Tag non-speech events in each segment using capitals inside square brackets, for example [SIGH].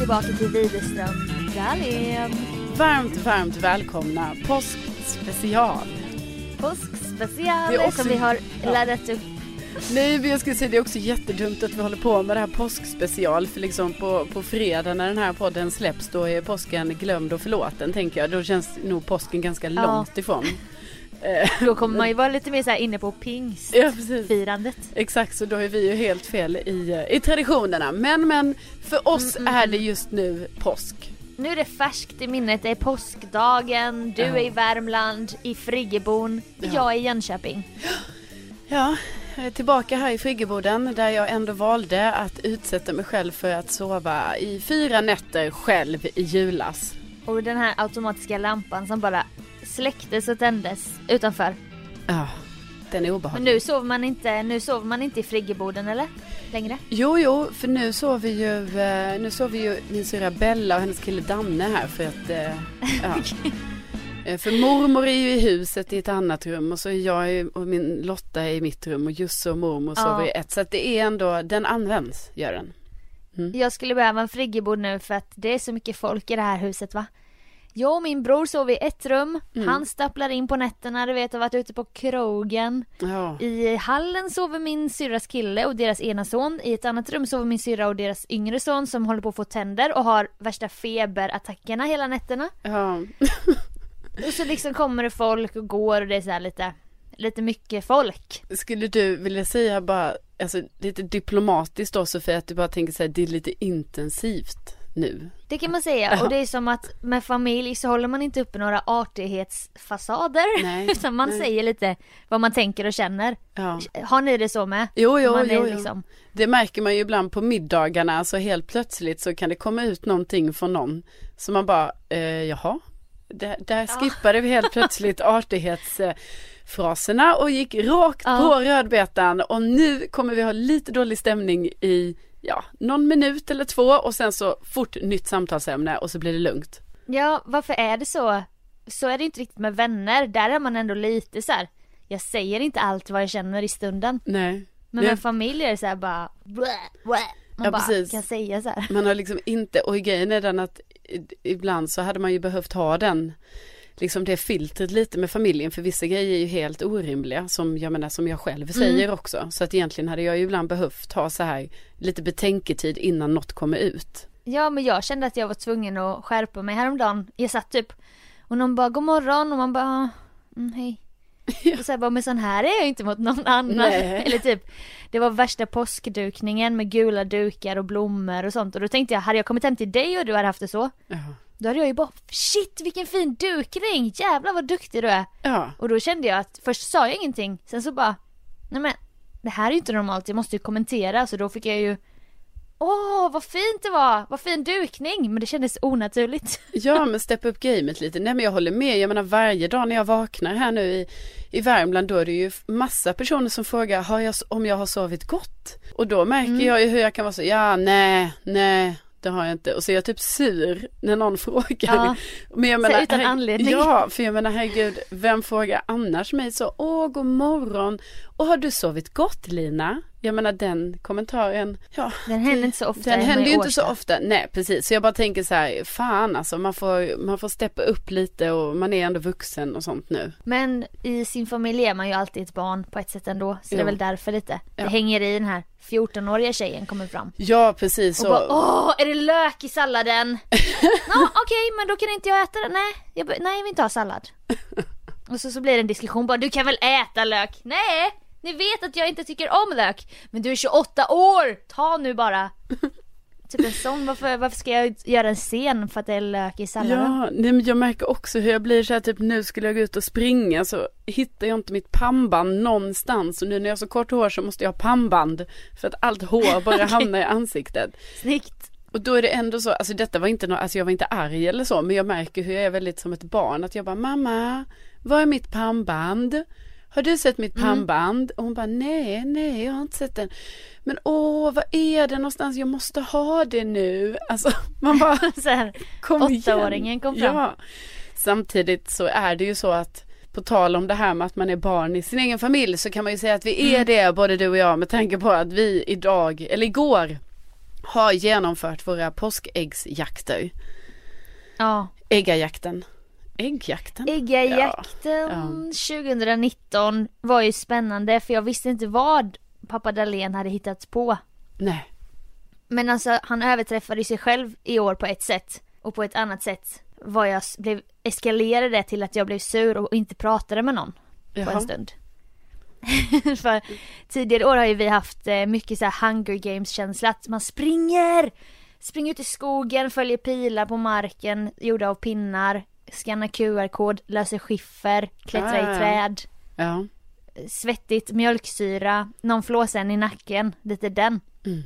Tillbaka till Widerström Dahlén. Varmt, varmt välkomna påskspecial. Påskspecial också- som vi har ja. laddat upp. Nej, men jag skulle säga det är också jättedumt att vi håller på med det här påskspecial. För liksom på, på fredag när den här podden släpps då är påsken glömd och förlåten tänker jag. Då känns nog påsken ganska långt ifrån. Eh, Då kommer man ju vara lite mer så inne på pingst. Ja. Exakt, så då är vi ju helt fel i, eh, i traditionerna. Men, men för oss Mm, är det just nu påsk. Nu är det färskt i minnet. Det är påskdagen. Du Ja. är i Värmland, i Friggebon. Ja. Jag är i Jönköping. Ja, jag är tillbaka här i friggeboden där jag ändå valde att utsätta mig själv för att sova i fyra nätter själv i julas. Och den här automatiska lampan som bara släcktes och tändes utanför. Ja, den är Men obehaglig. nu sover man inte, nu sover man inte i friggeboden eller? Längre? Jo, jo, för nu sover ju, eh, nu sover ju min syrra Bella och hennes kille Danne här för att, eh, [LAUGHS] ja. Eh, För mormor är ju i huset i ett annat rum och så är jag och min Lotta är i mitt rum och Jusse och mormor Ja. sover i ett. Så att det är ändå, den används, gör den. Jag skulle behöva en friggebod nu för att det är så mycket folk i det här huset va? Jag och min bror sover i ett rum, Mm. han stapplar in på nätterna, du vet, har varit ute på krogen. Ja, I hallen sover min syrras kille och deras ena son. I ett annat rum sover min syrra och deras yngre son som håller på att få tänder och har värsta feberattackerna hela nätterna. ja. [LAUGHS] Och så liksom kommer det folk och går och det är så här lite, lite mycket folk. Skulle du vilja säga bara, alltså lite diplomatiskt då Sofie, att du bara tänker så här, det är lite intensivt nu. Det kan man säga och det är som att med familj så håller man inte uppe några artighetsfasader Nej, [LAUGHS] utan man nej. säger lite vad man tänker och känner. Ja. Har ni det så med? Jo, jo, jo, liksom, Det märker man ju ibland på middagarna, alltså helt plötsligt så kan det komma ut någonting från någon. Så man bara, eh, jaha, där, där skippade vi helt plötsligt [LAUGHS] artighetsfraserna och gick rakt Ja. på rödbetan och nu kommer vi ha lite dålig stämning i, ja, någon minut eller två och sen så fort nytt samtalsämne och så blir det lugnt. Ja, varför är det så? Så är det inte riktigt med vänner. Där är man ändå lite så här. Jag säger inte allt vad jag känner i stunden. Nej. Men med familj är det så här bara blä, blä. Man Ja, bara precis. kan säga så här. Man har liksom inte, och grejen är den att ibland så hade man ju behövt ha den, liksom det filtret lite med familjen för vissa grejer är ju helt orimliga som jag menar som jag själv säger också. Så att egentligen hade jag ju ibland behövt ha så här lite betänketid innan något kommer ut. Ja men jag kände att jag var tvungen att skärpa mig häromdagen. Jag satt typ och någon bara god morgon och man bara mm, hej. [LAUGHS] Och så här, bara, men sån här är jag inte mot någon annan. Nej. [LAUGHS] Eller typ, det var värsta påskdukningen med gula dukar och blommor och sånt. Och då tänkte jag, hade jag kommit hem till dig och du hade haft det så. Ja. Då hade jag ju bara, shit vilken fin dukning, jävlar vad duktig du är. Ja, Och då kände jag att, först sa jag ingenting, sen så bara, nej men det här är ju inte normalt, jag måste ju kommentera. Så då fick jag ju åh vad fint det var, vad fin dukning, men det kändes onaturligt. [LAUGHS] Ja men steppa upp gamet lite. Nej men jag håller med, jag menar varje dag när jag vaknar här nu i, i Värmland då är det ju massa personer som frågar har jag, om jag har sovit gott. Och då märker mm. jag ju hur jag kan vara så, ja nej, nej, det har jag inte. Och så är jag typ sur när någon [LAUGHS] frågar. Ja, men jag menar, utan anledning. Ja, för jag menar herregud, vem frågar annars mig så, åh god morgon, och har du sovit gott Lina? Jag menar den kommentaren, ja. Den händer inte så ofta. Den händer ju inte så ofta, nej precis. Så jag bara tänker så här, fan alltså man får, man får steppa upp lite och man är ändå vuxen och sånt nu. Men i sin familj är man ju alltid ett barn på ett sätt ändå. Så jo. det är väl därför lite. Ja. Det hänger i den här 14-åriga tjejen kommer fram. Ja precis. Och så. bara, åh är det lök i salladen? [LAUGHS] ja okej okay, men då kan inte jag äta det. Nej, jag, nej jag vill inte ha sallad. [LAUGHS] och så, så blir det en diskussion bara, du kan väl äta lök? Nej! Ni vet att jag inte tycker om lök. Men du är 28 år! Ta nu bara. [LAUGHS] Typ en sån, varför, varför ska jag göra en scen för att det är lök i salladen? Ja, nej men jag märker också hur jag blir så här typ nu skulle jag gå ut och springa så hittar jag inte mitt pannband någonstans och nu när jag har så kort hår så måste jag ha pannband för att allt hår [LAUGHS] bara okay. hamnar i ansiktet. Snyggt. Och då är det ändå så, alltså detta var inte något, alltså jag var inte arg eller så men jag märker hur jag är väldigt som ett barn att jag bara mamma, var är mitt pannband? Har du sett mitt mm. pannband? Mm. Och hon bara, nej, nej, jag har inte sett den. Men åh, vad är det någonstans? Jag måste ha det nu. Alltså, [LAUGHS] man bara, [LAUGHS] så här, kom åttaåringen kom fram. Ja. Samtidigt så är det ju så att på tal om det här med att man är barn i sin egen familj så kan man ju säga att vi är mm. det både du och jag med tanke på att vi idag, eller igår, har genomfört våra påskäggsjakter. Ja. Äggajakten. Äggjakten? Äggjakten ja. 2019 var ju spännande för jag visste inte vad pappa Dahlén hade hittat på. Nej. Men alltså han överträffade sig själv i år på ett sätt och på ett annat sätt var jag blev eskalerade till att jag blev sur och inte pratade med någon Jaha. på en stund. [LAUGHS] för tidigare år har ju vi haft eh, mycket så här hunger games känsla att man springer Springer ut i skogen, följer pilar på marken gjorda av pinnar scanna QR-kod, löser skiffer, klättra ah, i träd. Ja. Svettigt, mjölksyra, någon flåsa en i nacken, lite den. Mm.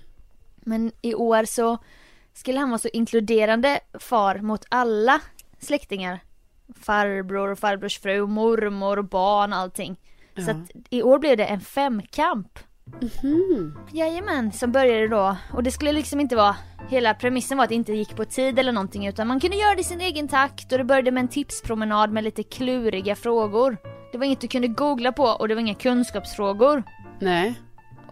Men i år så skulle han vara så inkluderande far mot alla släktingar. Farbror, farbrors fru, mormor, barn, allting. Ja. Så att i år blev det en femkamp. Mm. Jajamän, som började då. Och det skulle liksom inte vara, hela premissen var att det inte gick på tid eller någonting utan man kunde göra det i sin egen takt och det började med en tipspromenad med lite kluriga frågor. Det var inget du kunde googla på och det var inga kunskapsfrågor. Nej.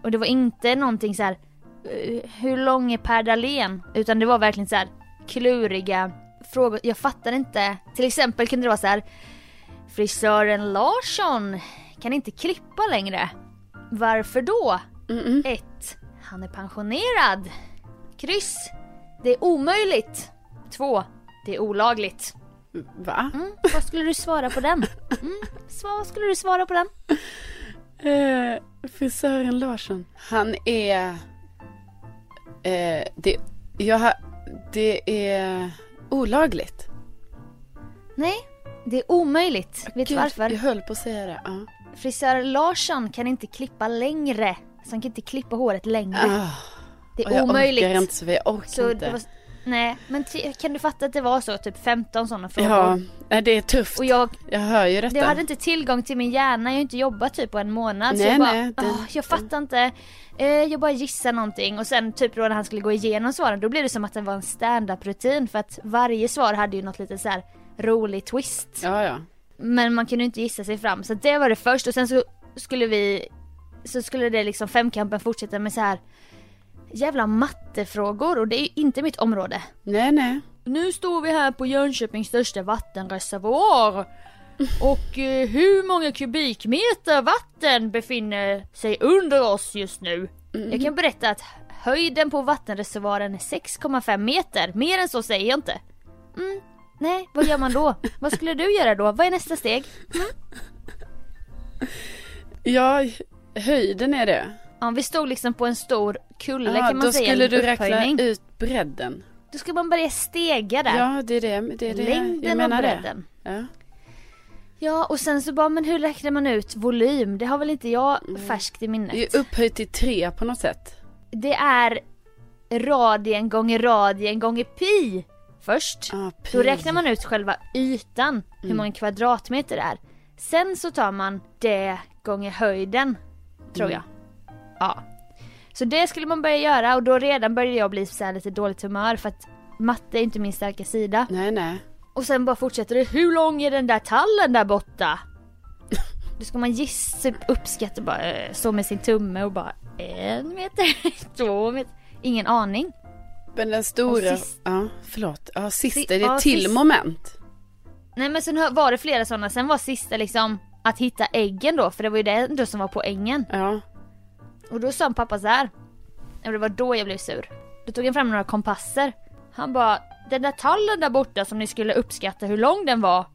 Och det var inte någonting så här, eh, hur lång är Per Dahlén? Utan det var verkligen så här kluriga frågor. Jag fattar inte. Till exempel kunde det vara så här, frisören Larsson kan inte klippa längre. Varför då? 1. Han är pensionerad. Kryss. Det är omöjligt. 2. Det är olagligt. Va? Mm, vad skulle du svara på den? Mm, vad skulle du svara på den? [LAUGHS] Eh, frisören Larsson. Han är... Eh, det, jag har, det är olagligt. Nej, det är omöjligt. Vet du varför? Jag höll på att säga det. Ja frisör Larsson kan inte klippa längre. Så han kan inte klippa håret längre. Oh, det är jag omöjligt. Jag orkar inte så jag orkar så inte. Var, nej, men kan du fatta att det var så? Typ 15 sådana frågor. Ja, det är tufft. Och jag, jag hör ju detta. Jag hade inte tillgång till min hjärna, jag har inte jobbat typ på en månad. Nej, så jag bara, nej, det, oh, jag fattar inte. Eh, jag bara gissar någonting och sen typ då när han skulle gå igenom svaren då blev det som att det var en stand-up rutin för att varje svar hade ju något lite så här rolig twist. Ja, ja. Men man kunde inte gissa sig fram så det var det först och sen så skulle vi så skulle det liksom femkampen fortsätta med så här jävla mattefrågor och det är ju inte mitt område. Nej nej. Nu står vi här på Jönköpings största vattenreservoar. Och eh, hur många kubikmeter vatten befinner sig under oss just nu? Mm. Jag kan berätta att höjden på vattenreservoaren är 6,5 meter. Mer än så säger jag inte. Mm, Nej, vad gör man då? vad skulle du göra då? Vad är nästa steg? Mm? Ja, höjden är det. Ja, vi stod liksom på en stor kulle ja, kan man då säga. Då skulle du räkna ut bredden. Då ska man börja stega där. Ja, det är det, det, är det Längden jag menar och bredden. Det. Ja. Ja, och sen så bara, men hur räknar man ut volym? Det har väl inte jag färskt i minnet. Det är upphöjt till tre på något sätt. Det är radien gånger radien gånger pi först. Ah, Då räknar man ut själva ytan, hur många kvadratmeter det är. Sen så tar man det gånger höjden, tror jag. Ja. Så det skulle man börja göra och då redan började jag bli så här lite dåligt humör för att matte är inte min starka sida. Nej, nej. Och sen bara fortsätter det, hur lång är den där tallen där borta? [LAUGHS] Då ska man gissa, typ uppskatta bara, eh, stå med sin tumme och bara en meter, [LAUGHS] två meter, ingen aning. Men den stora, sist- ja förlåt, ja sista, Si- det är till sist- moment. Nej men sen var det flera sådana, sen var sista liksom att hitta äggen då, för det var ju det ändå som var poängen. Ja, Och då sa pappa så här. Och det var då jag blev sur. Då tog han fram några kompasser. Han bara, den där tallen där borta som ni skulle uppskatta hur lång den var.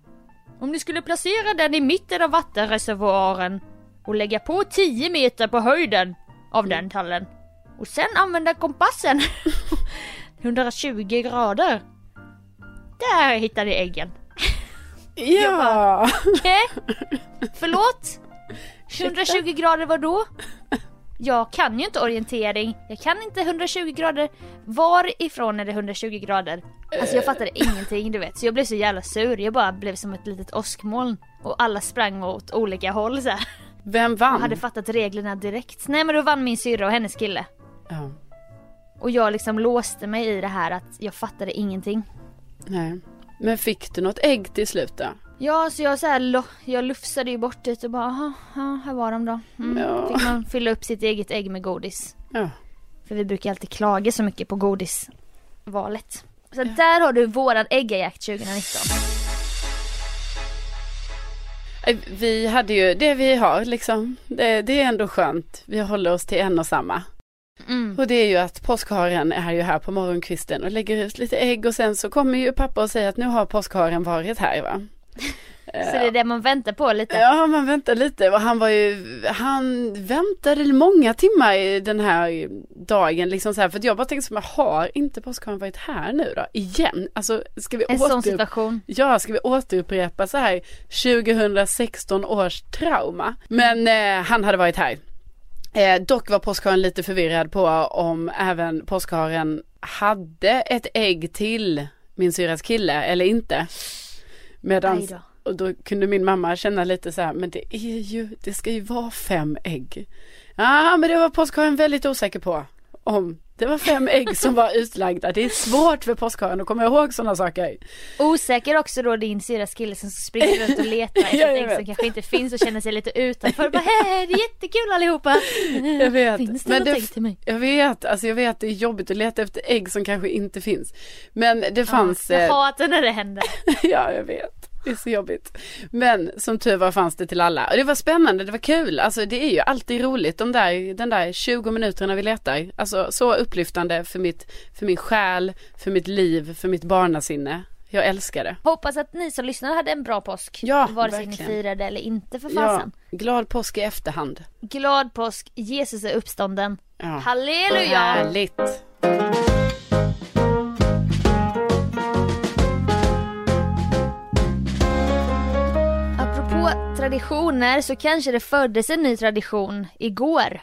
Om ni skulle placera den i mitten av vattenreservoaren och lägga på 10 meter på höjden av den tallen. Och sen använda kompassen [LAUGHS] 120 grader. Där hittar ni äggen. ja. Okej? Förlåt? 120 grader var då? Jag kan ju inte orientering, jag kan inte 120 grader. Varifrån är det 120 grader? Alltså jag fattade ingenting du vet, så jag blev så jävla sur. Jag bara blev som ett litet åskmoln. Och alla sprang åt olika håll så här. Vem vann? hade fattat reglerna direkt. Nej men då vann min syrra och hennes kille. Ja, Och jag liksom låste mig i det här att jag fattade ingenting. nej. Men fick du något ägg till slut då? Ja, så jag så här, jag lufsade ju bort det och bara, "Jaha, ja, här var de då. Mm. Ja. Fick man fylla upp sitt eget ägg med godis. Ja. För vi brukar alltid klaga så mycket på godisvalet. Så där har du våran äggajakt 2019. Eh, Vi hade ju det vi har liksom. Det, det är ändå skönt. Vi håller oss till en och samma. Mm. Och det är ju att påskharen är ju här på morgonkvisten och lägger ut lite ägg och sen så kommer ju pappa och säger att nu har påskharen varit här va. [LAUGHS] Så det är det man väntar på lite. Ja, man väntar lite och han var ju, han väntade många timmar i den här dagen liksom så här för att jag bara tänkte så här, men har inte påskharen varit här nu då? Igen? Alltså ska vi En sån återupp- situation. Ja, ska vi återupprepa så här 2016 års trauma? Men eh, han hade varit här. Eh, dock var påskharen lite förvirrad på om även påskharen hade ett ägg till min syrras kille eller inte. Medan, då. och då kunde min mamma känna lite så här, men det är ju, det ska ju vara fem ägg. Ja, men det var påskharen väldigt osäker på. Om det var fem ägg som var utlagda. Det är svårt för påskharen att komma ihåg sådana saker. Osäker också då din syrras kille som springer runt och letar efter [LAUGHS] ett ägg som kanske inte finns och känner sig lite utanför. Bara hej, det är jättekul allihopa. [LAUGHS] Jag vet. Finns det Men något det- ägg till mig? Jag vet, alltså jag vet det är jobbigt att leta efter ägg som kanske inte finns. Men det fanns, Ja, jag eh, hatar när det händer. [LAUGHS] ja jag vet, det är så jobbigt. Men som tur var fanns det till alla. Och det var spännande, det var kul. Alltså det är ju alltid roligt, de där, den där 20 minuterna vi letar. Alltså så upplyftande för, mitt, för min själ, för mitt liv, för mitt barnasinne. Jag älskar det. Hoppas att ni som lyssnar hade en bra påsk. Ja, Vare sig verkligen. ni firade eller inte för Ja, fasen. glad påsk i efterhand. Glad påsk, Jesus är uppstånden. Ja. Halleluja! Härligt. Traditioner så kanske det föddes en ny tradition igår.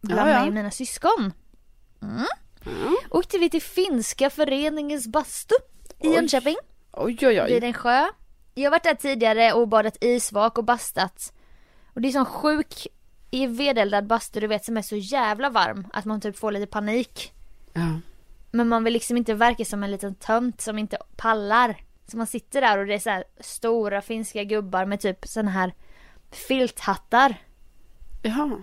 Bland Ja, ja. mig och mina syskon. Mm. Åkte vi till finska föreningens bastu i Oj. Jönköping. Oj oj Vid oj. en sjö. Jag har varit där tidigare och badat isvak och bastat. Och det är sån sjuk i vedeldad bastu du vet som är så jävla varm att man typ får lite panik. Ja. Men man vill liksom inte verka som en liten tönt som inte pallar. Så man sitter där och det är så här stora finska gubbar med typ såna här filthattar. Jaha.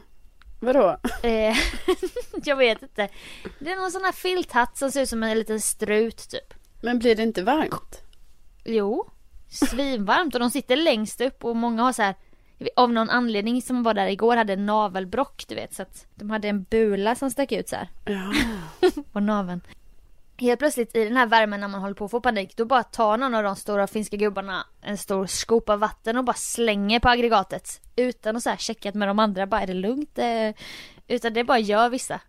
Vadå? Eh, [LAUGHS] jag vet inte. Det är någon sån här filthatt som ser ut som en liten strut typ. Men blir det inte varmt? Jo, svinvarmt och de sitter längst upp och många har så här av någon anledning som var där igår hade en navelbrock du vet så att de hade en bula som stack ut så här Ja. [LAUGHS] på naveln. Helt plötsligt i den här värmen när man håller på att få panik då bara tar någon av de stora finska gubbarna en stor skopa vatten och bara slänger på aggregatet. Utan att så här checkat med de andra, bara är det lugnt? Eh, Utan det bara gör vissa.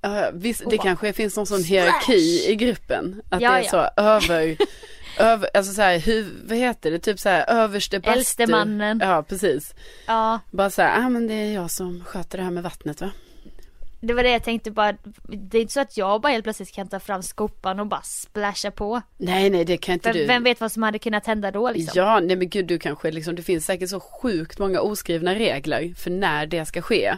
Ja, visst, det bara- kanske finns någon sån hierarki i gruppen. Att Ja, det är ja. så över, [LAUGHS] över alltså så här, hur, vad heter det, typ så här överste bastu. Äldste mannen. Ja, precis. Ja, Bara så här, ah, men det är jag som sköter det här med vattnet va? Det var det jag tänkte bara, det är inte så att jag bara helt plötsligt kan ta fram skopan och bara splasha på. Nej nej det kan inte Vem, du. vem vet vad som hade kunnat hända då liksom? Ja, nej men gud du kanske liksom, det finns säkert så sjukt många oskrivna regler för när det ska ske.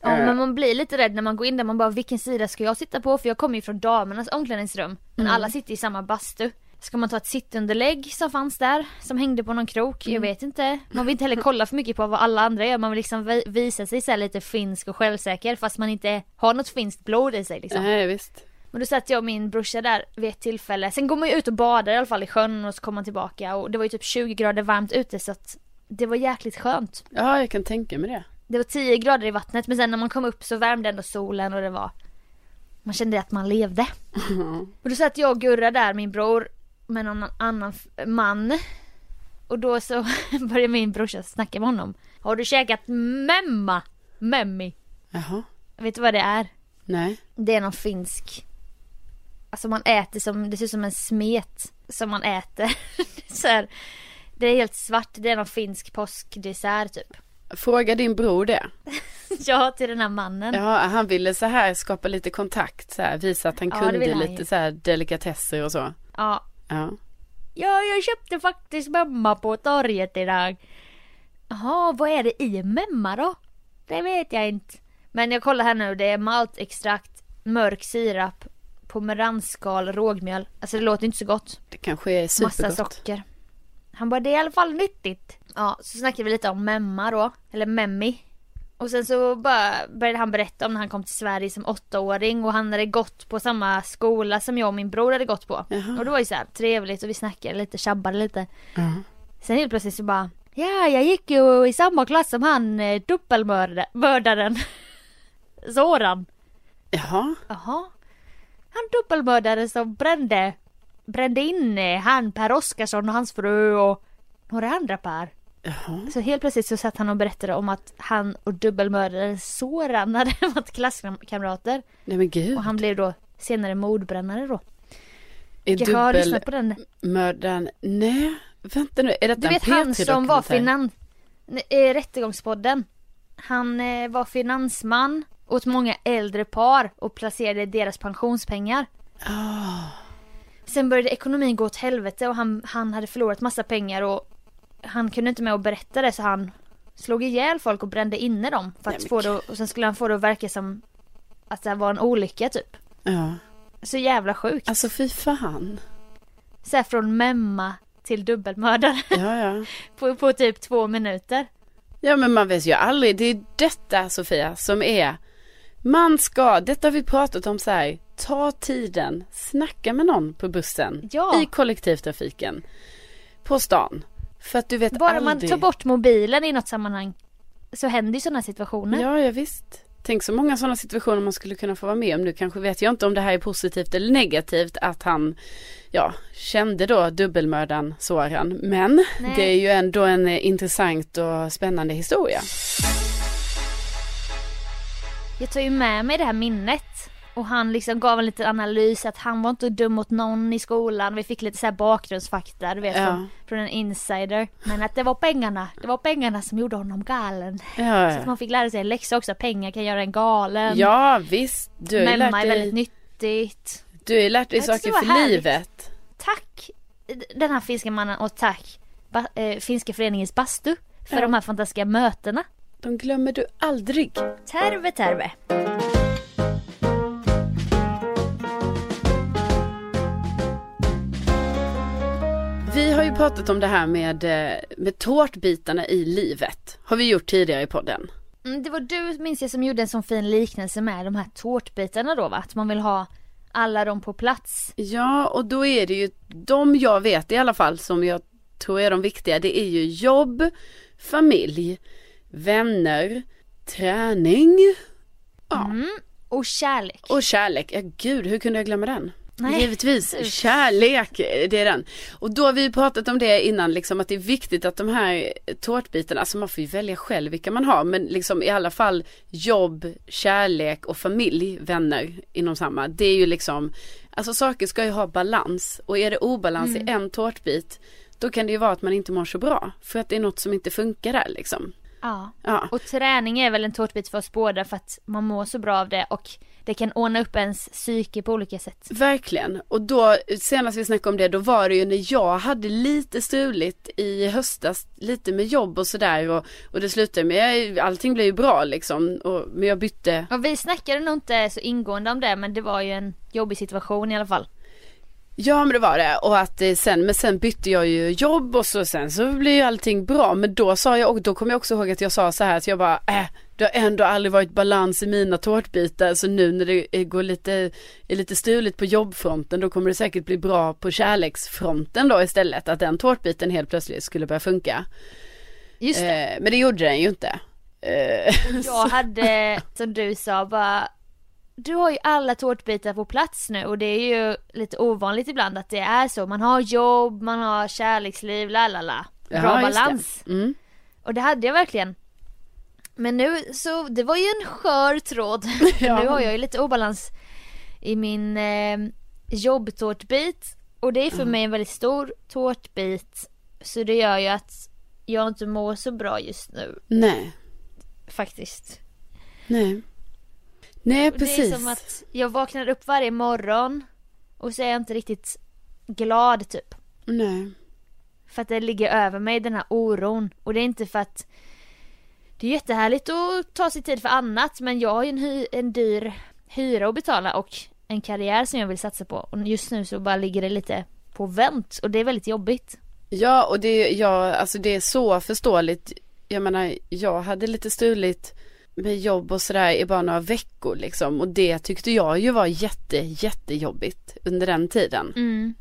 Ja Eh. men man blir lite rädd när man går in där, man bara vilken sida ska jag sitta på? För jag kommer ju från damernas omklädningsrum. Men Mm. alla sitter i samma bastu. Ska man ta ett sittunderlägg som fanns där, som hängde på någon krok? Mm. Jag vet inte. Man vill inte heller kolla för mycket på vad alla andra gör, man vill liksom vi- visa sig så lite finsk och självsäker fast man inte har något finskt blod i sig liksom. Nej visst. Men då satt jag och min brorsa där vid ett tillfälle. Sen går man ju ut och badar i alla fall i sjön och så kommer man tillbaka och det var ju typ 20 grader varmt ute så att det var jäkligt skönt. Ja jag kan tänka mig det. Det var 10 grader i vattnet men sen när man kom upp så värmde ändå solen och det var Man kände att man levde. [LAUGHS] Och då satt jag och Gurra där, min bror, med någon annan man. Och då så [LAUGHS] började min brorsa snacka med honom. Har du käkat memma? Memmi? Jaha. Vet du vad det är? Nej. Det är någon finsk Alltså man äter som, det ser ut som en smet som man äter. [LAUGHS] så här, det är helt svart, det är någon finsk påskdessert typ. Fråga din bror det. [LAUGHS] Ja, till den här mannen. Ja, han ville så här skapa lite kontakt så här, visa att han Ja, kunde han lite ju. så här delikatesser och så. Ja. Ja. Ja, jag köpte faktiskt memma på torget idag. Jaha, vad är det i memma då? Det vet jag inte. Men jag kollar här nu, det är maltextrakt, mörk sirap, pomeranskal, rågmjöl. Alltså det låter inte så gott. Det kanske är Massa supergott. socker. Han bara, det är i alla fall nyttigt. Ja, så snackade vi lite om memma då, eller memmi. Och sen så bara började han berätta om när han kom till Sverige som åttaåring och han hade gått på samma skola som jag och min bror hade gått på. Jaha. Och det var ju så här trevligt och vi snackade lite, tjabbade lite. Ja. Sen helt plötsligt så bara, ja jag gick ju i samma klass som han eh, dubbelmördaren. Soran. [LAUGHS] Jaha. Jaha. Han dubbelmördaren som brände, brände in eh, han Per Oskarsson och hans fru och några andra par. Jaha. Så helt plötsligt så satt han och berättade om att han och dubbelmördaren Soran hade [LAUGHS] varit klasskamrater. Nej men gud. Och han blev då senare mordbrännare då. är Jag har lyssnat på den. dubbelmördaren. Nej, vänta nu. Är detta Du vet en han som var P3-dokumentär? finans... Eh, Rättegångspodden. Han eh, var finansman åt många äldre par och placerade deras pensionspengar. Ah. Sen började ekonomin gå åt helvete och han, han hade förlorat massa pengar och han kunde inte med att berätta det så han slog ihjäl folk och brände inne dem. För Nej, att men få det, och sen skulle han få det att verka som att det var en olycka typ. Ja. Så jävla sjukt. Alltså fy fan. Så här från memma till dubbelmördare Ja, ja. [LAUGHS] på, på typ två minuter. Ja men man vet ju aldrig. Det är detta Sofia som är. Man ska, detta har vi pratat om så här. Ta tiden, snacka med någon på bussen. Ja. I kollektivtrafiken. På stan. För att du vet Bara aldrig. man tar bort mobilen i något sammanhang så händer ju sådana situationer. Ja, ja visst. Tänk så många sådana situationer man skulle kunna få vara med om. Nu kanske vet jag inte om det här är positivt eller negativt att han ja, kände då dubbelmördaren Soran. Men Nej. det är ju ändå en eh, intressant och spännande historia. Jag tar ju med mig det här minnet. Och han liksom gav en liten analys att han var inte dum mot någon i skolan. Vi fick lite så här bakgrundsfakta, du vet Ja. från, från en insider. Men att det var pengarna, det var pengarna som gjorde honom galen. Ja, Så att ja. man fick lära sig en läxa också, pengar kan göra en galen. ja visst. Du har Memma lärt är väldigt dig, nyttigt. du har ju lärt dig saker för härligt. livet. Tack den här finska mannen och tack ba, eh, Finska föreningens bastu för Ja. de här fantastiska mötena. De glömmer du aldrig. Terve terve. Har ju pratat om det här med, eh, med tårtbitarna i livet. Har vi gjort tidigare i podden. Mm, det var du minns jag som gjorde en sån fin liknelse med de här tårtbitarna då va? Att man vill ha alla dem på plats. Ja, och då är det ju de jag vet i alla fall som jag tror är de viktiga. Det är ju jobb, familj, vänner, träning ja, Mm. Och kärlek. och kärlek. Ja, gud, hur kunde jag glömma den? Nej, Givetvis, kärlek, det är den. Och då har vi pratat om det innan, liksom att det är viktigt att de här tårtbitarna, alltså man får ju välja själv vilka man har, men liksom i alla fall jobb, kärlek och familj, vänner inom samma. Det är ju liksom, alltså saker ska ju ha balans och är det obalans i en tårtbit, då kan det ju vara att man inte mår så bra, för att det är något som inte funkar där liksom. Ja. Ja. Och träning är väl en tårtbit för oss båda för att man mår så bra av det och det kan ordna upp ens psyke på olika sätt. Verkligen. Och då, senast vi snackade om det, då var det ju när jag hade lite struligt i höstas, lite med jobb och sådär och, och det slutade med, allting blev ju bra liksom. Och, men jag bytte, Och vi snackade nog inte så ingående om det men det var ju en jobbig situation i alla fall. Ja men det var det. Och att eh, sen, men sen bytte jag ju jobb och så sen så blev ju allting bra. Men då sa jag, och då kommer jag också ihåg att jag sa så här att jag bara, äh, det har ändå aldrig varit balans i mina tårtbitar. Så nu när det eh, går lite, är lite stuligt på jobbfronten då kommer det säkert bli bra på kärleksfronten då istället. Att den tårtbiten helt plötsligt skulle börja funka. Just det. Eh, men det gjorde den ju inte. Eh, [LAUGHS] Jag hade, som du sa, bara du har ju alla tårtbitar på plats nu och det är ju lite ovanligt ibland att det är så. Man har jobb, man har kärleksliv, la la la. Bra Ja, just det. balans. Mm. Och det hade jag verkligen. Men nu så, det var ju en skör tråd. [LAUGHS] Ja. Nu har jag ju lite obalans i min eh, jobbtårtbit. Och det är för mig en väldigt stor tårtbit. Så det gör ju att jag inte mår så bra just nu Nej, faktiskt. nej. Nej Och Det precis. är som att jag vaknar upp varje morgon och så är jag inte riktigt glad typ. Nej. För att det ligger över mig den här oron. Och det är inte för att det är jättehärligt att ta sig tid för annat men jag har ju en, hy- en dyr hyra att betala och en karriär som jag vill satsa på. Och just nu så bara ligger det lite på vänt och det är väldigt jobbigt. Ja, och det, ja, alltså det är så förståeligt. Jag menar, jag hade lite stuligt med jobb och sådär i bara några veckor liksom. Och det tyckte jag ju var jätte, jättejobbigt under den tiden. Mm.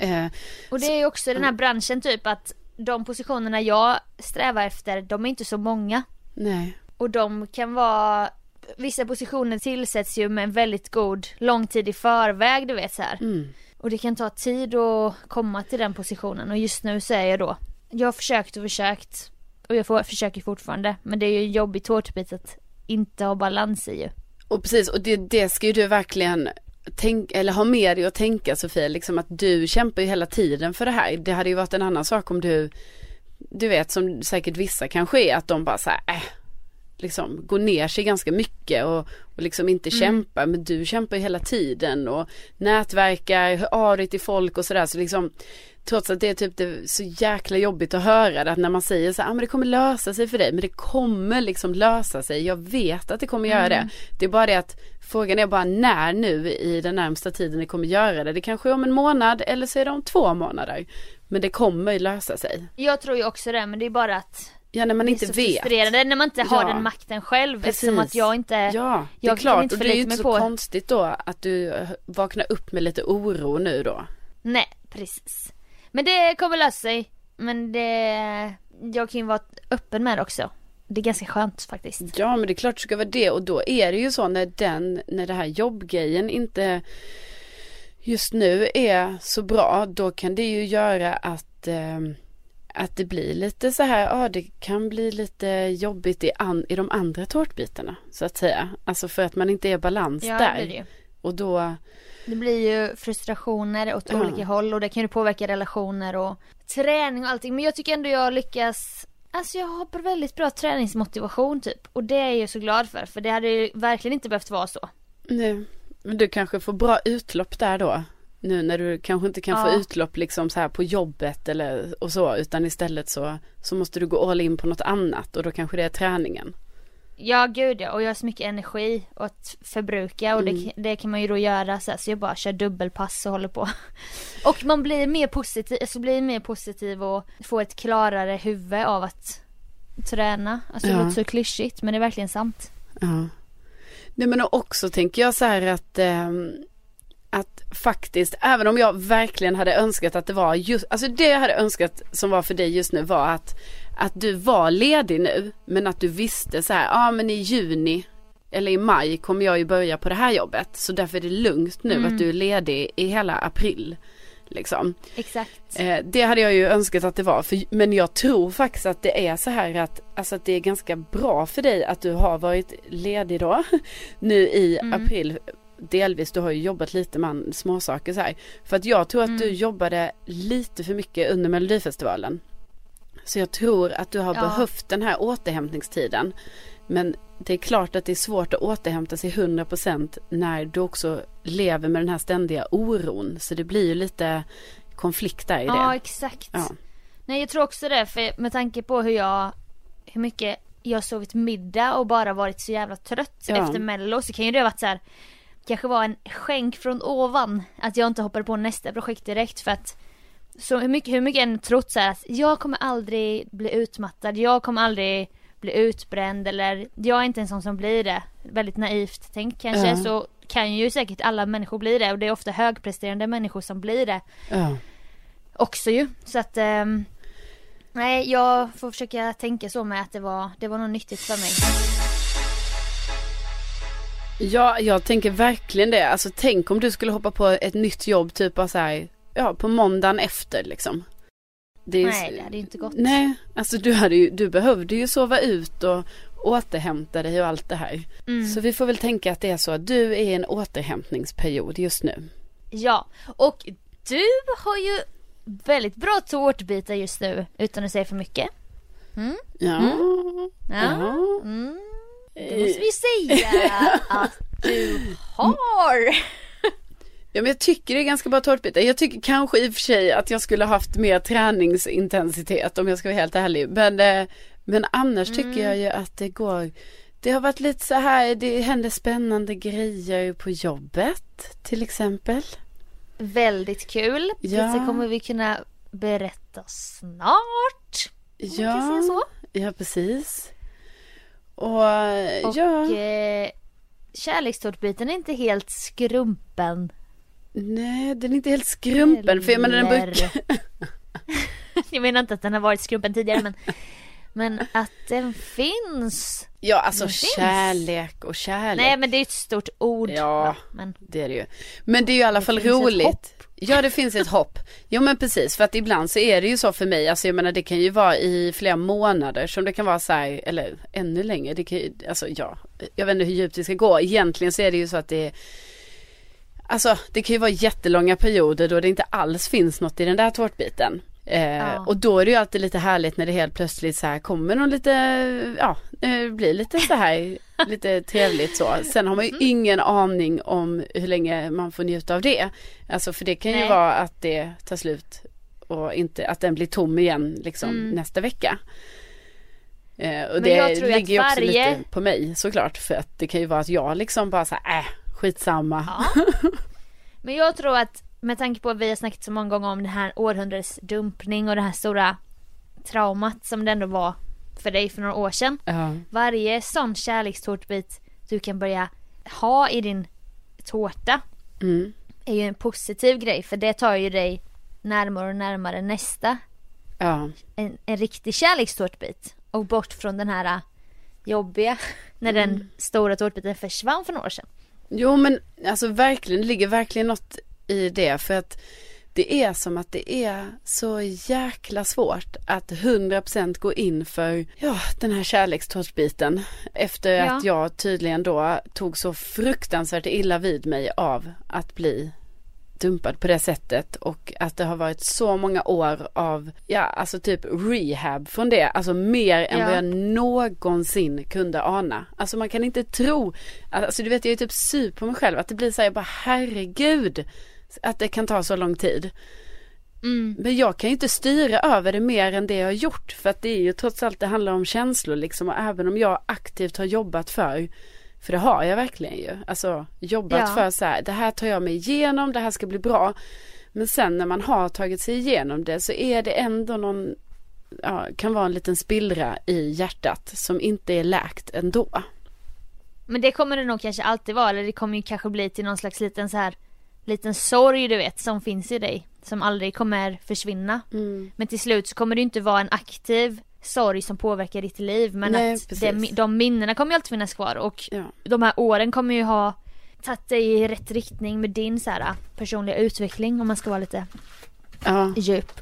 Eh, Och det är ju också den här branschen typ att de positionerna jag strävar efter, de är inte så många. nej, Och de kan vara Vissa positioner tillsätts ju med en väldigt god lång tid i förväg du vet så här. mm. Och det kan ta tid att komma till den positionen och just nu så är jag då Jag har försökt och försökt Och jag får, försöker fortfarande. Men det är ju en jobbig tårtbit att inte ha balans i ju. Och precis, och det, det ska ju du verkligen tänk, eller ha med dig och tänka Sofia, liksom att du kämpar ju hela tiden för det här. Det hade ju varit en annan sak om du, du vet som säkert vissa kanske är, att de bara så här, äh, liksom går ner sig ganska mycket och, och liksom inte kämpar, men du kämpar ju hela tiden och nätverkar, hör av dig till folk och sådär, så liksom Trots att det är typ det så jäkla jobbigt att höra det, att när man säger så här, ah, men det kommer lösa sig för dig, men det kommer liksom lösa sig, jag vet att det kommer göra det. Det är bara det att frågan är bara när nu i den närmsta tiden det kommer göra det. Det kanske är om en månad eller så är det om två månader. Men det kommer ju lösa sig. Jag tror ju också det men det är bara att Ja när man det är inte så vet. frustrerande när man inte har Ja. den makten själv Precis. eftersom att jag inte Ja, det är kan klart. och det är ju inte så på konstigt då att du vaknar upp med lite oro nu då. Nej precis Men det kommer lösa sig. Men det Jag kan ju vara öppen med det också. Det är ganska skönt faktiskt. Ja men det är klart det ska vara det. Och då är det ju så när den, när det här jobbgrejen inte just nu är så bra då kan det ju göra att eh, att det blir lite så här, ja det kan bli lite jobbigt i, an, i de andra tårtbitarna så att säga. Alltså för att man inte är balans Ja det där. det ju Och då, Det blir ju frustrationer åt Ja. olika håll och det kan ju påverka relationer och träning och allting. Men jag tycker ändå jag lyckas Alltså jag har väldigt bra träningsmotivation typ. Och det är jag så glad för. För det hade ju verkligen inte behövt vara så. nej, men du kanske får bra utlopp där då. Nu när du kanske inte kan få Ja. utlopp liksom så här på jobbet eller och så utan istället så, så måste du gå all in på något annat och då kanske det är träningen. Ja gud ja. Och jag har så mycket energi att förbruka. Och Mm. det, det kan man ju då göra så, här, så jag bara kör dubbelpass och håller på. [LAUGHS] Och man blir mer positiv, alltså blir mer positiv och får ett klarare huvud av att träna. Alltså det Ja. låter så klyschigt men det är verkligen sant. Ja. Nej men och också tänker jag så här att ehm, att faktiskt, även om jag verkligen hade önskat att det var just, alltså det jag hade önskat som var för dig just nu var att, att du var ledig nu, men att du visste så här, ja men i juni eller i maj kommer jag ju börja på det här jobbet, så därför är det lugnt nu Mm. att du är ledig i hela april. Liksom. Exakt. Eh, det hade jag ju önskat att det var. För, men jag tror faktiskt att det är så här att, alltså att det är ganska bra för dig att du har varit ledig då. [LAUGHS] Nu i Mm. april. Delvis, du har ju jobbat lite med småsaker så här. För att jag tror att du Mm. jobbade lite för mycket under Melodifestivalen. Så jag tror att du har Ja. behövt den här återhämtningstiden. Men det är klart att det är svårt att återhämta sig 100% när du också lever med den här ständiga oron. Så det blir ju lite konflikt där i Ja det. exakt. Ja. Nej jag tror också det för med tanke på hur jag Hur mycket jag har sovit middag och bara varit så jävla trött Ja. efter mello så kan ju det ha varit så här Kanske var en skänk från ovan Att jag inte hoppade på nästa projekt direkt för att Så hur mycket, hur mycket än trott så här att jag kommer aldrig bli utmattad, jag kommer aldrig bli utbränd eller jag är inte en sån som blir det. Väldigt naivt tänkt kanske Ja. så kan ju säkert alla människor bli det och det är ofta högpresterande människor som blir det Ja. också ju. Så att ehm, Nej jag får försöka tänka så med att det var, det var något nyttigt för mig. Ja, jag tänker verkligen det. Alltså tänk om du skulle hoppa på ett nytt jobb typ bara så här, ja på måndagen efter liksom. Det ju- Nej det hade ju inte gått. Nej, alltså du, hade ju, du behövde ju sova ut och återhämta dig och allt det här. Mm. Så vi får väl tänka att det är så att du är i en återhämtningsperiod just nu. Ja och du har ju väldigt bra tårtbitar just nu utan att säga för mycket. Ja. Ja. Ja. Mm. Det måste vi säga [LAUGHS] att du har. Ja men jag tycker det är ganska bra tårtbitar. Jag tycker kanske i och för sig att jag skulle haft mer träningsintensitet om jag ska vara helt ärlig. Men, eh, men annars tycker jag ju att det går. Det har varit lite så här, det händer spännande grejer på jobbet till exempel. Väldigt kul. Ja. Det kommer vi kunna berätta snart. så. ja precis. Och, eh, Och ja, eh, kärlekstårtbiten är inte helt skrumpen. Nej den är inte helt skrumpen för jag menar den Eller- brukar, [LAUGHS] Jag menar inte att den har varit skrumpen tidigare men Men att den finns. ja alltså Den finns. kärlek och kärlek. Nej men det är ett stort ord. Ja. va? Men Det är det ju. Men det är ju i alla fall finns ett roligt. Ja det finns ett hopp. Jo men precis för att ibland så är det ju så för mig. Alltså jag menar det kan ju vara i flera månader som det kan vara så här. Eller ännu längre. Det kan ju, alltså ja. Jag vet inte hur djupt vi ska gå. Egentligen så är det ju så att det är Alltså det kan ju vara jättelånga perioder då det inte alls finns något i den där tårtbiten. Eh, Ja. Och då är det ju alltid lite härligt när det helt plötsligt så här kommer någon lite, ja, eh, blir lite så här, [LAUGHS] lite trevligt så. Sen har man ju Mm. ingen aning om hur länge man får njuta av det. Alltså för det kan ju Nej. vara att det tar slut och inte, att den blir tom igen liksom Mm. nästa vecka. Eh, och Men det ligger ju också varje- lite på mig såklart för att det kan ju vara att jag liksom bara så här, äh, skitsamma. Ja. Men jag tror att med tanke på att vi har snackat så många gånger om det här århundradets dumpning och det här stora traumat som det ändå var för dig för några år sedan. Ja. Varje sån kärlekstårtbit du kan börja ha i din tårta Mm. är ju en positiv grej för det tar ju dig närmare och närmare nästa. Ja. En, en riktig kärlekstårtbit. Och bort från den här äh, jobbiga när den stora tårtbiten försvann för några år sedan. Jo men alltså verkligen, det ligger verkligen något i det för att det är som att det är så jäkla svårt att 100% gå in för ja, den här kärlekstårtbiten. Efter Ja. att jag tydligen då tog så fruktansvärt illa vid mig av att bli dumpad på det sättet och att det har varit så många år av, ja alltså typ rehab från det, alltså mer än Ja. vad jag någonsin kunde ana. Alltså man kan inte tro, alltså du vet jag är typ sur på mig själv att det blir så här, jag bara herregud att det kan ta så lång tid. Mm. Men jag kan ju inte styra över det mer än det jag har gjort för att det är ju trots allt det handlar om känslor liksom och även om jag aktivt har jobbat för för det har jag verkligen ju. Alltså jobbat Ja. för så här, det här tar jag mig igenom, det här ska bli bra. Men sen när man har tagit sig igenom det så är det ändå någon, ja, kan vara en liten spillra i hjärtat som inte är läkt ändå. Men det kommer det nog kanske alltid vara, eller det kommer ju kanske bli till någon slags liten så här liten sorg du vet som finns i dig. Som aldrig kommer försvinna. Mm. Men till slut så kommer det inte vara en aktiv sorg som påverkar ditt liv. Men Nej, att det, de minnena kommer ju alltid finnas kvar och Ja. de här åren kommer ju ha tagit dig i rätt riktning med din så här personliga utveckling om man ska vara lite Ja. djup.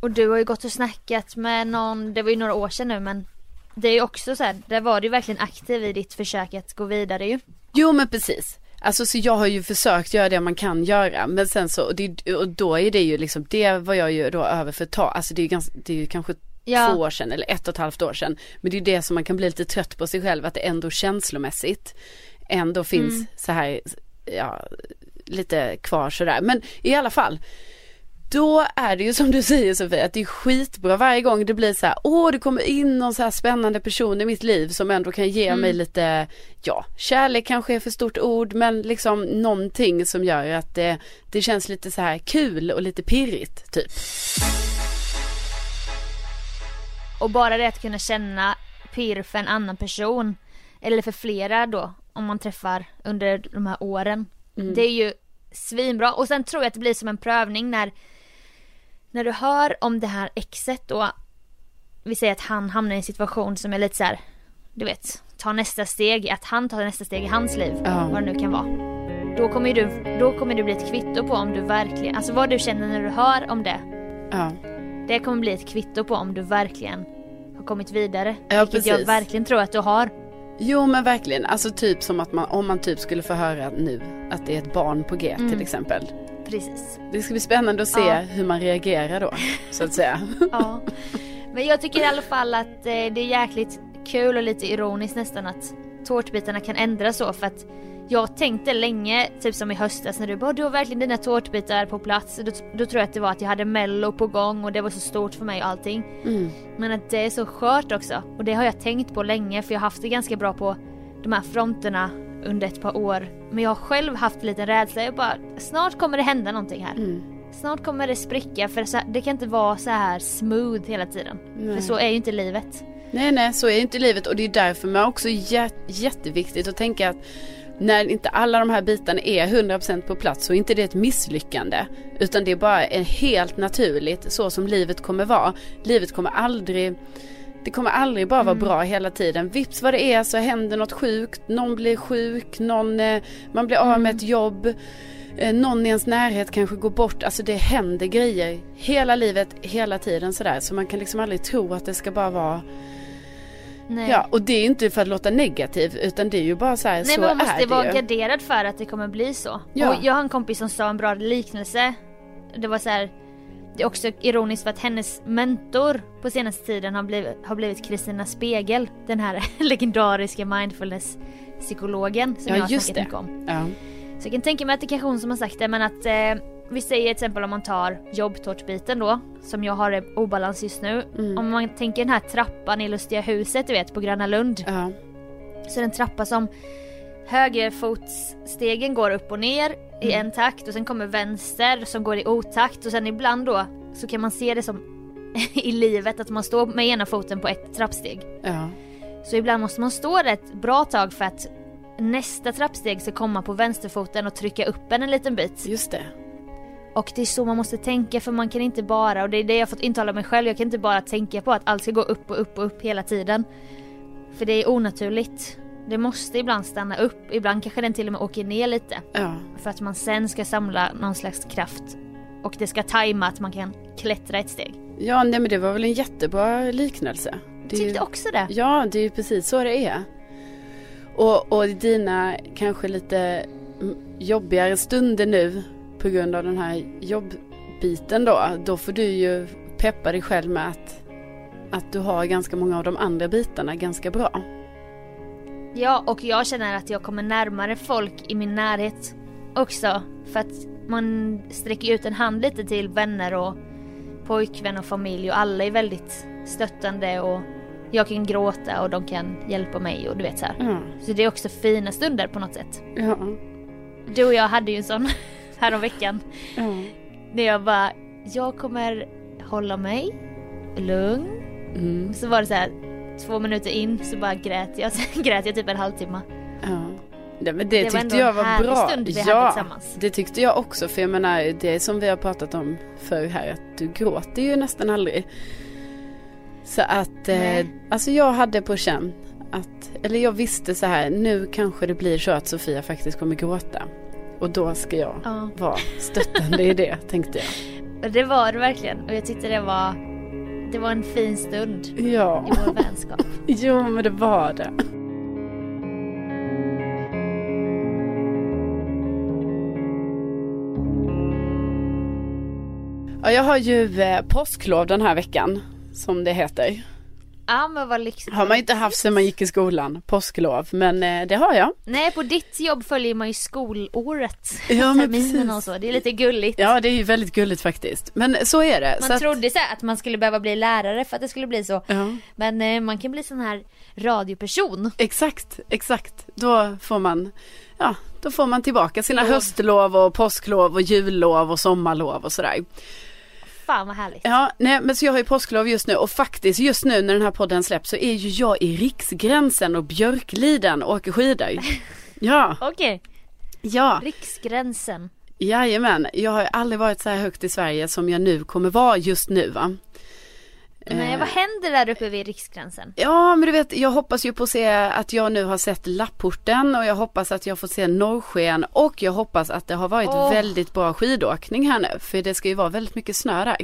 Och du har ju gått och snackat med någon, det var ju några år sedan nu men det är ju också så här, där var du ju verkligen aktiv i ditt försök att gå vidare ju. Jo men precis. Alltså så jag har ju försökt göra det man kan göra men sen så och, det, och då är det ju liksom det var jag ju då över för ett tag, alltså det är ju ganska, det är ju kanske ja. två år sedan eller ett och ett halvt år sedan. Men det är det som man kan bli lite trött på sig själv att det ändå känslomässigt ändå finns mm. så här, ja, lite kvar sådär. Men i alla fall, då är det ju som du säger Sofie, att det är skitbra varje gång det blir så här, åh det kommer in någon så här spännande person i mitt liv som ändå kan ge mm. mig lite, ja, kärlek kanske är för stort ord, men liksom någonting som gör att det, det känns lite så här kul och lite pirrigt typ. Och bara det att kunna känna pirr för en annan person, eller för flera då, om man träffar under de här åren. Mm. Det är ju svinbra och sen tror jag att det blir som en prövning när när du hör om det här exet och vi säger att han hamnar i en situation som är lite så här, du vet, tar nästa steg, att han tar nästa steg i hans liv, ja. vad det nu kan vara. Då kommer du, då kommer det bli ett kvitto på om du verkligen, alltså vad du känner när du hör om det. Ja. Det kommer bli ett kvitto på om du verkligen har kommit vidare. Ja, vilket precis. jag verkligen tror att du har. Jo men verkligen, alltså typ som att man, om man typ skulle få höra nu att det är ett barn på G mm. till exempel. Precis. Det ska bli spännande att se ja. hur man reagerar då, så att säga. [LAUGHS] ja. Men jag tycker i alla fall att eh, det är jäkligt kul och lite ironiskt nästan att tårtbitarna kan ändras så för att jag tänkte länge, typ som i höstas när du bara du har verkligen dina tårtbitar på plats. Då, då tror jag att det var att jag hade mello på gång och det var så stort för mig och allting. Mm. Men att det är så skört också. Och det har jag tänkt på länge för jag har haft det ganska bra på de här fronterna under ett par år. Men jag har själv haft lite rädsla. Jag bara, snart kommer det hända någonting här. Mm. Snart kommer det spricka för det kan inte vara så här smooth hela tiden. Nej. För så är ju inte livet. Nej nej så är inte livet och det är därför man också jät jätteviktigt att tänka att när inte alla de här bitarna är 100% på plats så är inte det ett misslyckande. Utan det är bara en helt naturligt så som livet kommer vara. Livet kommer aldrig det kommer aldrig bara vara mm. bra hela tiden. Vips vad det är så händer något sjukt. Någon blir sjuk, någon, eh, man blir av med mm. ett jobb. Eh, någon i ens närhet kanske går bort. Alltså det händer grejer hela livet, hela tiden sådär. Så man kan liksom aldrig tro att det ska bara vara Nej. Ja och det är inte för att låta negativ utan det är ju bara så här, Nej, så men man måste vara ju. garderad för att det kommer bli så. Ja. Och jag har en kompis som sa en bra liknelse. Det var så här, det är också ironiskt för att hennes mentor på senaste tiden har blivit, har blivit Kristina Spegel. Den här [LAUGHS] legendariska mindfulness-psykologen som ja, jag har snackat mycket om. Ja. Så jag kan tänka mig att det kanske är hon som har sagt det men att eh, vi säger till exempel om man tar jobbtårtbiten då, som jag har obalans just nu. Mm. Om man tänker den här trappan i Lustiga huset du vet på Gröna Lund. Ja. Så är det en trappa som högerfotsstegen går upp och ner mm. i en takt och sen kommer vänster som går i otakt och sen ibland då så kan man se det som [LAUGHS] i livet att man står med ena foten på ett trappsteg. Ja. Så ibland måste man stå ett bra tag för att nästa trappsteg ska komma på vänsterfoten och trycka upp en en liten bit. Just det. Och det är så man måste tänka för man kan inte bara, och det är det jag fått intala mig själv, jag kan inte bara tänka på att allt ska gå upp och upp och upp hela tiden. För det är onaturligt. Det måste ibland stanna upp, ibland kanske den till och med åker ner lite. Ja. För att man sen ska samla någon slags kraft. Och det ska tajma att man kan klättra ett steg. Ja, nej men det var väl en jättebra liknelse. Det Tyckte ju, också det. Ja, det är ju precis så det är. Och, och dina kanske lite jobbigare stunder nu på grund av den här jobbbiten då, då får du ju peppa dig själv med att, att du har ganska många av de andra bitarna ganska bra. Ja, och jag känner att jag kommer närmare folk i min närhet också. För att man sträcker ut en hand lite till vänner och pojkvän och familj och alla är väldigt stöttande och jag kan gråta och de kan hjälpa mig och du vet så. Mm. Så det är också fina stunder på något sätt. Ja. Du och jag hade ju en sån [LAUGHS] häromveckan. Mm. När jag bara, jag kommer hålla mig lugn. Mm. Så var det så här, två minuter in så bara grät jag. [LAUGHS] Sen grät jag typ en halvtimme. Ja. Ja, men det, det tyckte jag var bra. Stund vi ja, hade tillsammans. det tyckte jag också. För jag menar, det som vi har pratat om förr här, att du gråter ju nästan aldrig. Så att, eh, alltså jag hade på känn att, eller jag visste så här, nu kanske det blir så att Sofia faktiskt kommer gråta. Och då ska jag ja. vara stöttande i det, [LAUGHS] tänkte jag. Det var det verkligen. Och jag tyckte det var, det var en fin stund ja. i vår vänskap. [LAUGHS] jo, men det var det. Ja, jag har ju eh, påsklov den här veckan. Som det heter. Ja men vad liksom. Har man inte haft sedan man gick i skolan, påsklov, men eh, det har jag. Nej på ditt jobb följer man ju skolåret. Ja, men precis. och så. Det är lite gulligt. Ja det är ju väldigt gulligt faktiskt. Men så är det. Man så att- trodde så här att man skulle behöva bli lärare för att det skulle bli så. Ja. Men eh, man kan bli sån här radioperson. Exakt, exakt. Då får man, ja, då får man tillbaka sina Lov. höstlov och påsklov och jullov och sommarlov och sådär. Fan vad härligt. Ja, nej men så jag har ju påsklov just nu och faktiskt just nu när den här podden släpps så är ju jag i Riksgränsen och Björkliden och åker skidor. [LAUGHS] Ja, Okej, ja, riksgränsen. jajamän. Jag har aldrig varit så här högt i Sverige som jag nu kommer vara just nu va. Nej, Eh, vad händer där uppe vid riksgränsen? Ja men du vet jag hoppas ju på att se att jag nu har sett Lapporten och jag hoppas att jag får se norrsken och jag hoppas att det har varit Åh. väldigt bra skidåkning här nu för det ska ju vara väldigt mycket snö där.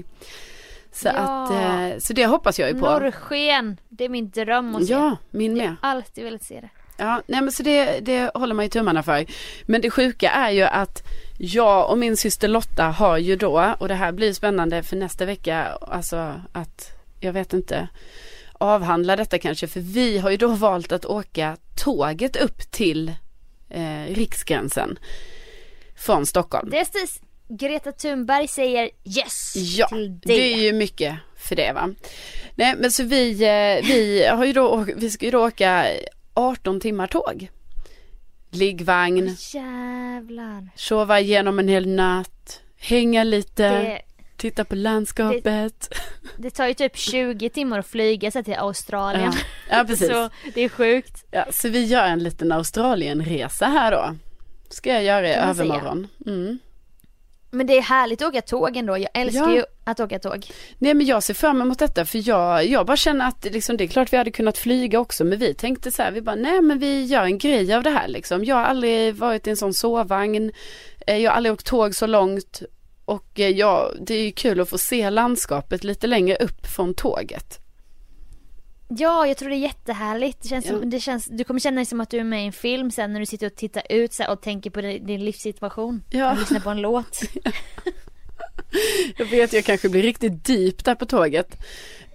Så Ja. att, eh, så det hoppas jag ju på. Norrsken, det är min dröm att se. Ja, min med. Alltid velat se det. Ja, nej men så det, det håller man ju tummarna för. Men det sjuka är ju att jag och min syster Lotta har ju då, och det här blir spännande för nästa vecka, alltså att jag vet inte, avhandla detta kanske, för vi har ju då [LAUGHS] valt att åka tåget upp till eh, Riksgränsen från Stockholm. Det är tills Greta Thunberg säger yes Ja, till det. det är ju mycket för det va. Nej men så vi, eh, vi har ju då, vi ska ju då åka 18 timmar tåg. Liggvagn, Jävlar. sova igenom en hel natt, hänga lite, Det, titta på landskapet. det tar ju typ 20 timmar att flyga sig till Australien. Ja, ja [LAUGHS] precis. Så det är sjukt. Ja, så vi gör en liten Australienresa här då. Ska jag göra i övermorgon. Mm. Men det är härligt att åka tåg ändå. Jag älskar Ja. ju att åka tåg. Nej men jag ser fram emot detta för jag, jag bara känner att liksom, det är klart vi hade kunnat flyga också men vi tänkte så här, vi bara nej men vi gör en grej av det här liksom. Jag har aldrig varit i en sån sovvagn, Eh, jag har aldrig åkt tåg så långt och eh, ja, det är ju kul att få se landskapet lite längre upp från tåget. Ja, jag tror det är jättehärligt. Det känns Ja. som, det känns, du kommer känna dig som att du är med i en film sen när du sitter och tittar ut så här, och tänker på din, din livssituation. Ja. Och lyssnar på en låt. [LAUGHS] Jag vet jag kanske blir riktigt deep där på tåget.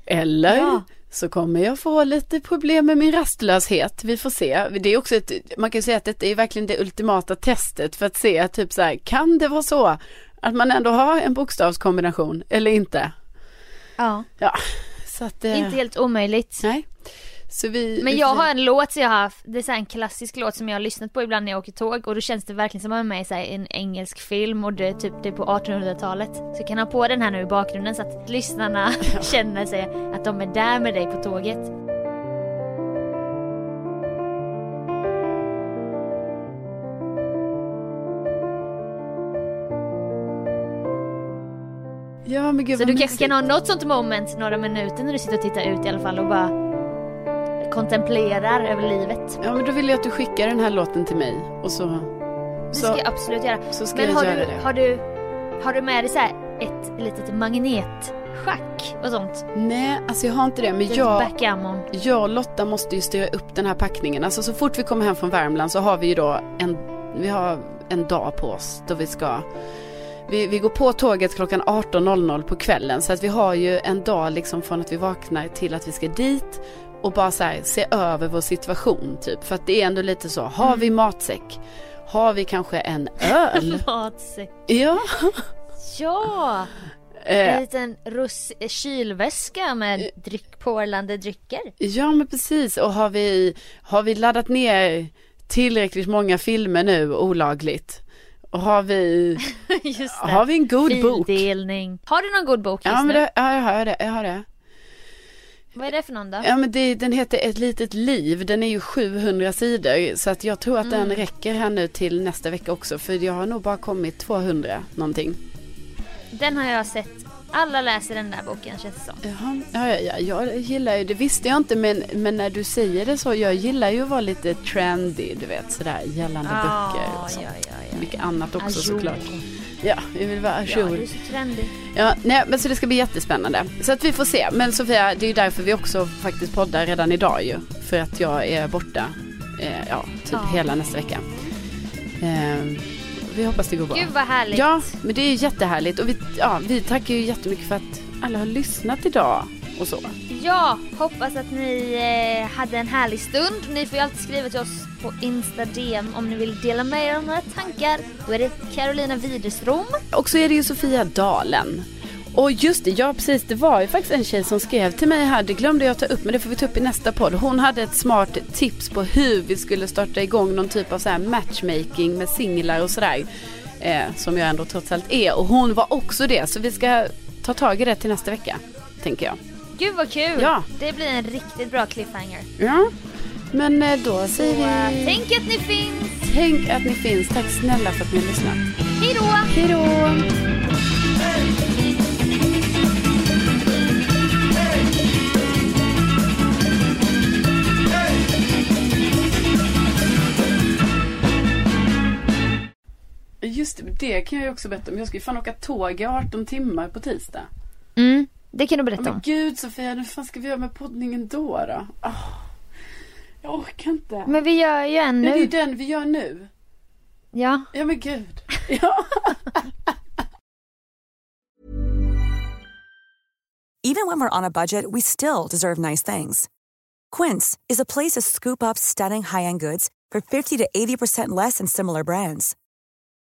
Eller Ja. så kommer jag få lite problem med min rastlöshet. Vi får se. Det är också ett, man kan säga att det är verkligen det ultimata testet för att se typ så här, kan det vara så att man ändå har en bokstavskombination eller inte? Ja, Ja, så att det... inte helt omöjligt. Nej. Så vi, Men jag har en låt som jag har haft, det är så en klassisk låt som jag har lyssnat på ibland när jag åker tåg och då känns det verkligen som att man är med i så en engelsk film och det är typ det är på 1800-talet. Så jag kan ha på den här nu i bakgrunden så att lyssnarna [LAUGHS] känner sig att de är där med dig på tåget. Ja men gud Så du kanske kan ha något sånt moment några minuter när du sitter och tittar ut i alla fall och bara kontemplerar över livet. Ja men då vill jag att du skickar den här låten till mig och så, Det så, ska jag absolut göra. så ska Men jag har göra du, det. har du, har du med dig så här ett litet magnetschack och sånt? Nej alltså jag har inte det men jag backgammon. Jag och Lotta måste ju styra upp den här packningen. Alltså så fort vi kommer hem från Värmland så har vi ju då en, vi har en dag på oss då vi ska vi, vi går på tåget klockan 18.00 på kvällen så att vi har ju en dag liksom från att vi vaknar till att vi ska dit och bara så här se över vår situation typ. För att det är ändå lite så, har vi matsäck? Har vi kanske en öl? [LAUGHS] Matsäck. ja. Ja! Eh, En liten russ kylväska med dryck, porlande drycker. Ja men precis och har vi, har vi laddat ner tillräckligt många filmer nu olagligt? Har vi, [LAUGHS] har vi en god bok? Fildelning. Har du någon god bok just Ja men nu? det, ja, jag har det, jag har det. Vad är det för någon då? Ja men det, den heter Ett litet liv, den är ju 700 sidor så att jag tror att Mm. den räcker här nu till nästa vecka också för jag har nog bara kommit 200 någonting. Den har jag sett. Alla läser den där boken känns det som. Jaha, ja, ja, ja, jag gillar ju, det visste jag inte men, men när du säger det så, jag gillar ju att vara lite trendy, du vet sådär gällande böcker och sånt. ja, ja, ja. Mycket annat också Ajour. såklart. Ja, vi vill vara Ja, ajour. du är så trendig. Ja, nej, men så det ska bli jättespännande. Så att vi får se. Men Sofia, det är ju därför vi också faktiskt poddar redan idag ju. För att jag är borta, eh, ja, typ Ja. hela nästa vecka. Eh, vi hoppas det går bra. Gud vad härligt. Ja, men det är ju jättehärligt. Och vi, ja, vi tackar ju jättemycket för att alla har lyssnat idag. och så. Ja, hoppas att ni eh, hade en härlig stund. Ni får ju alltid skriva till oss på Insta DM om ni vill dela med er av några tankar. Då är det Carolina Widerström. Och så är det ju Sofia Dalen. Och just det, ja precis, det var ju faktiskt en tjej som skrev till mig här, det glömde jag ta upp men det får vi ta upp i nästa podd. Hon hade ett smart tips på hur vi skulle starta igång någon typ av så här matchmaking med singlar och sådär. Eh, som jag ändå trots allt är och hon var också det så vi ska ta tag i det till nästa vecka, tänker jag. Gud vad kul! Ja. Det blir en riktigt bra cliffhanger. Ja, men eh, då säger Så, vi tänk att ni finns! tänk att ni finns. Tack snälla för att ni har lyssnat. Hej då! Hej då! Just det, kan jag ju också berätta om. Jag ska ju fan åka tåg i 18 timmar på tisdag. Mm, det kan du Ja, berätta men om. gud Sofia, hur fan ska vi göra med poddningen då då? Ah, jag orkar inte. Men vi gör ju en Nej, det är nu. ju den vi gör nu. Ja. Ja men gud. [LAUGHS] Ja. Even when we're on a budget, we still deserve nice things. Quince is a place to scoop up stunning high-end goods for 50 to 80% less than similar brands.